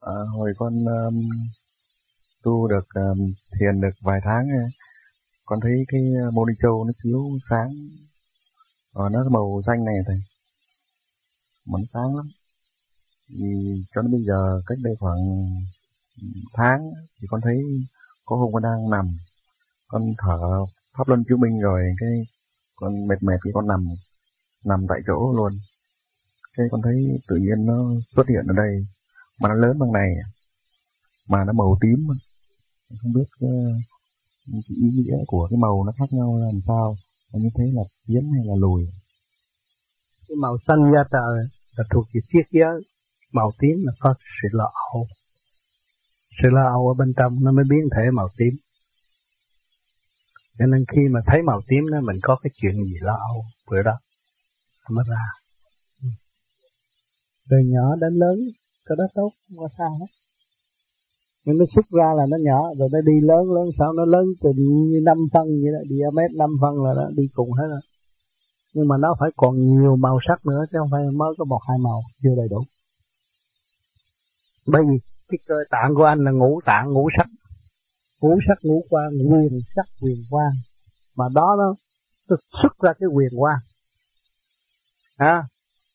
À, hồi con um, tu được um, thiền được vài tháng con thấy cái ờ, mô ni châu nó chiếu sáng. Và nó màu xanh này thầy. Mà nó sáng lắm. Thì cho đến bây giờ cách đây khoảng tháng thì con thấy có hôm con đang nằm. Con thở pháp luân chiếu minh rồi cái con mệt mệt thì con nằm nằm tại chỗ luôn. Cái con thấy tự nhiên nó xuất hiện ở đây mà nó lớn bằng này à? mà nó màu tím à? không biết cái, cái ý nghĩa của cái màu nó khác nhau làm sao. Như thế là tiến hay là lùi? Cái màu xanh da trời là thuộc về triết giới màu tím là có sự lo âu. Sự lo âu ở bên trong nó mới biến thể màu tím. Cho nên khi mà thấy màu tím đó mình có cái chuyện gì lo âu bữa đó mới ra. Từ nhỏ đến lớn cái đó tốt không có sao hết. Nhưng nó xuất ra là nó nhỏ rồi nó đi lớn lớn sao nó lớn từ như năm phân vậy đó diamet năm phân là nó đi cùng hết rồi. Nhưng mà nó phải còn nhiều màu sắc nữa chứ không phải mới có một hai màu chưa đầy đủ. Bởi vì cái cơ tạng của anh là ngũ tạng ngũ sắc. Ngũ sắc ngũ quan quyền sắc quyền quan. Mà đó nó, nó xuất ra cái quyền quan. À,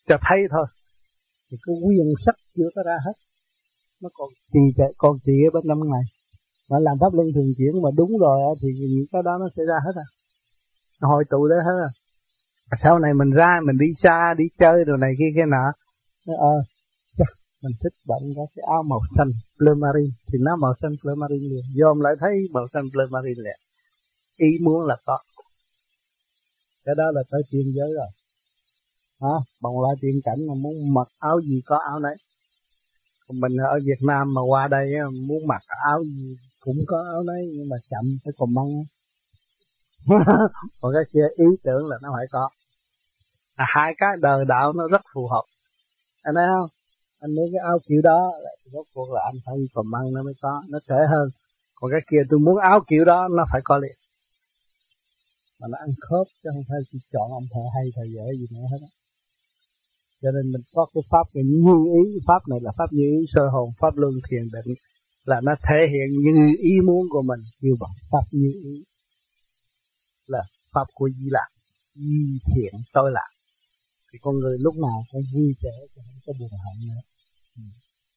cho thấy thôi thì cái quyền sắc chưa có ra hết. Nó còn trì chạy còn trì ở bên năm ngày. Mà làm pháp luân thường chuyển mà đúng rồi thì những cái đó nó sẽ ra hết à. Nó hội tụ đấy hết à. Sau này mình ra, mình đi xa, đi chơi đồ này kia kia nọ. Ờ mình thích bạn có cái áo màu xanh plumarin marine thì nó màu xanh plumarin marine liền dòm lại thấy màu xanh plumarin marine liền. Ý muốn là có. Cái đó là tới tiên giới rồi à, bằng lại tiên cảnh mà muốn mặc áo gì có áo nấy. Còn mình ở Việt Nam mà qua đây muốn mặc áo gì cũng có áo nấy nhưng mà chậm phải còn măng còn cái kia ý tưởng là nó phải có. À, hai cái đời đạo nó rất phù hợp. Anh thấy không? Anh muốn cái áo kiểu đó rốt cuộc là anh phải còn măng nó mới có nó trễ hơn. Còn cái kia tôi muốn áo kiểu đó nó phải có liền. Mà nó ăn khớp chứ không phải chỉ chọn ông thợ hay thợ dễ gì nữa hết á cho nên mình có cái pháp cái như ý. Pháp này là pháp như ý, sơ hồn, pháp luân thiền định. Là nó thể hiện như ý muốn của mình. Như vậy pháp như ý. Là pháp của di lạc di thiện tôi lạc thì con người lúc nào cũng vui vẻ không có buồn hận nữa. Ừ.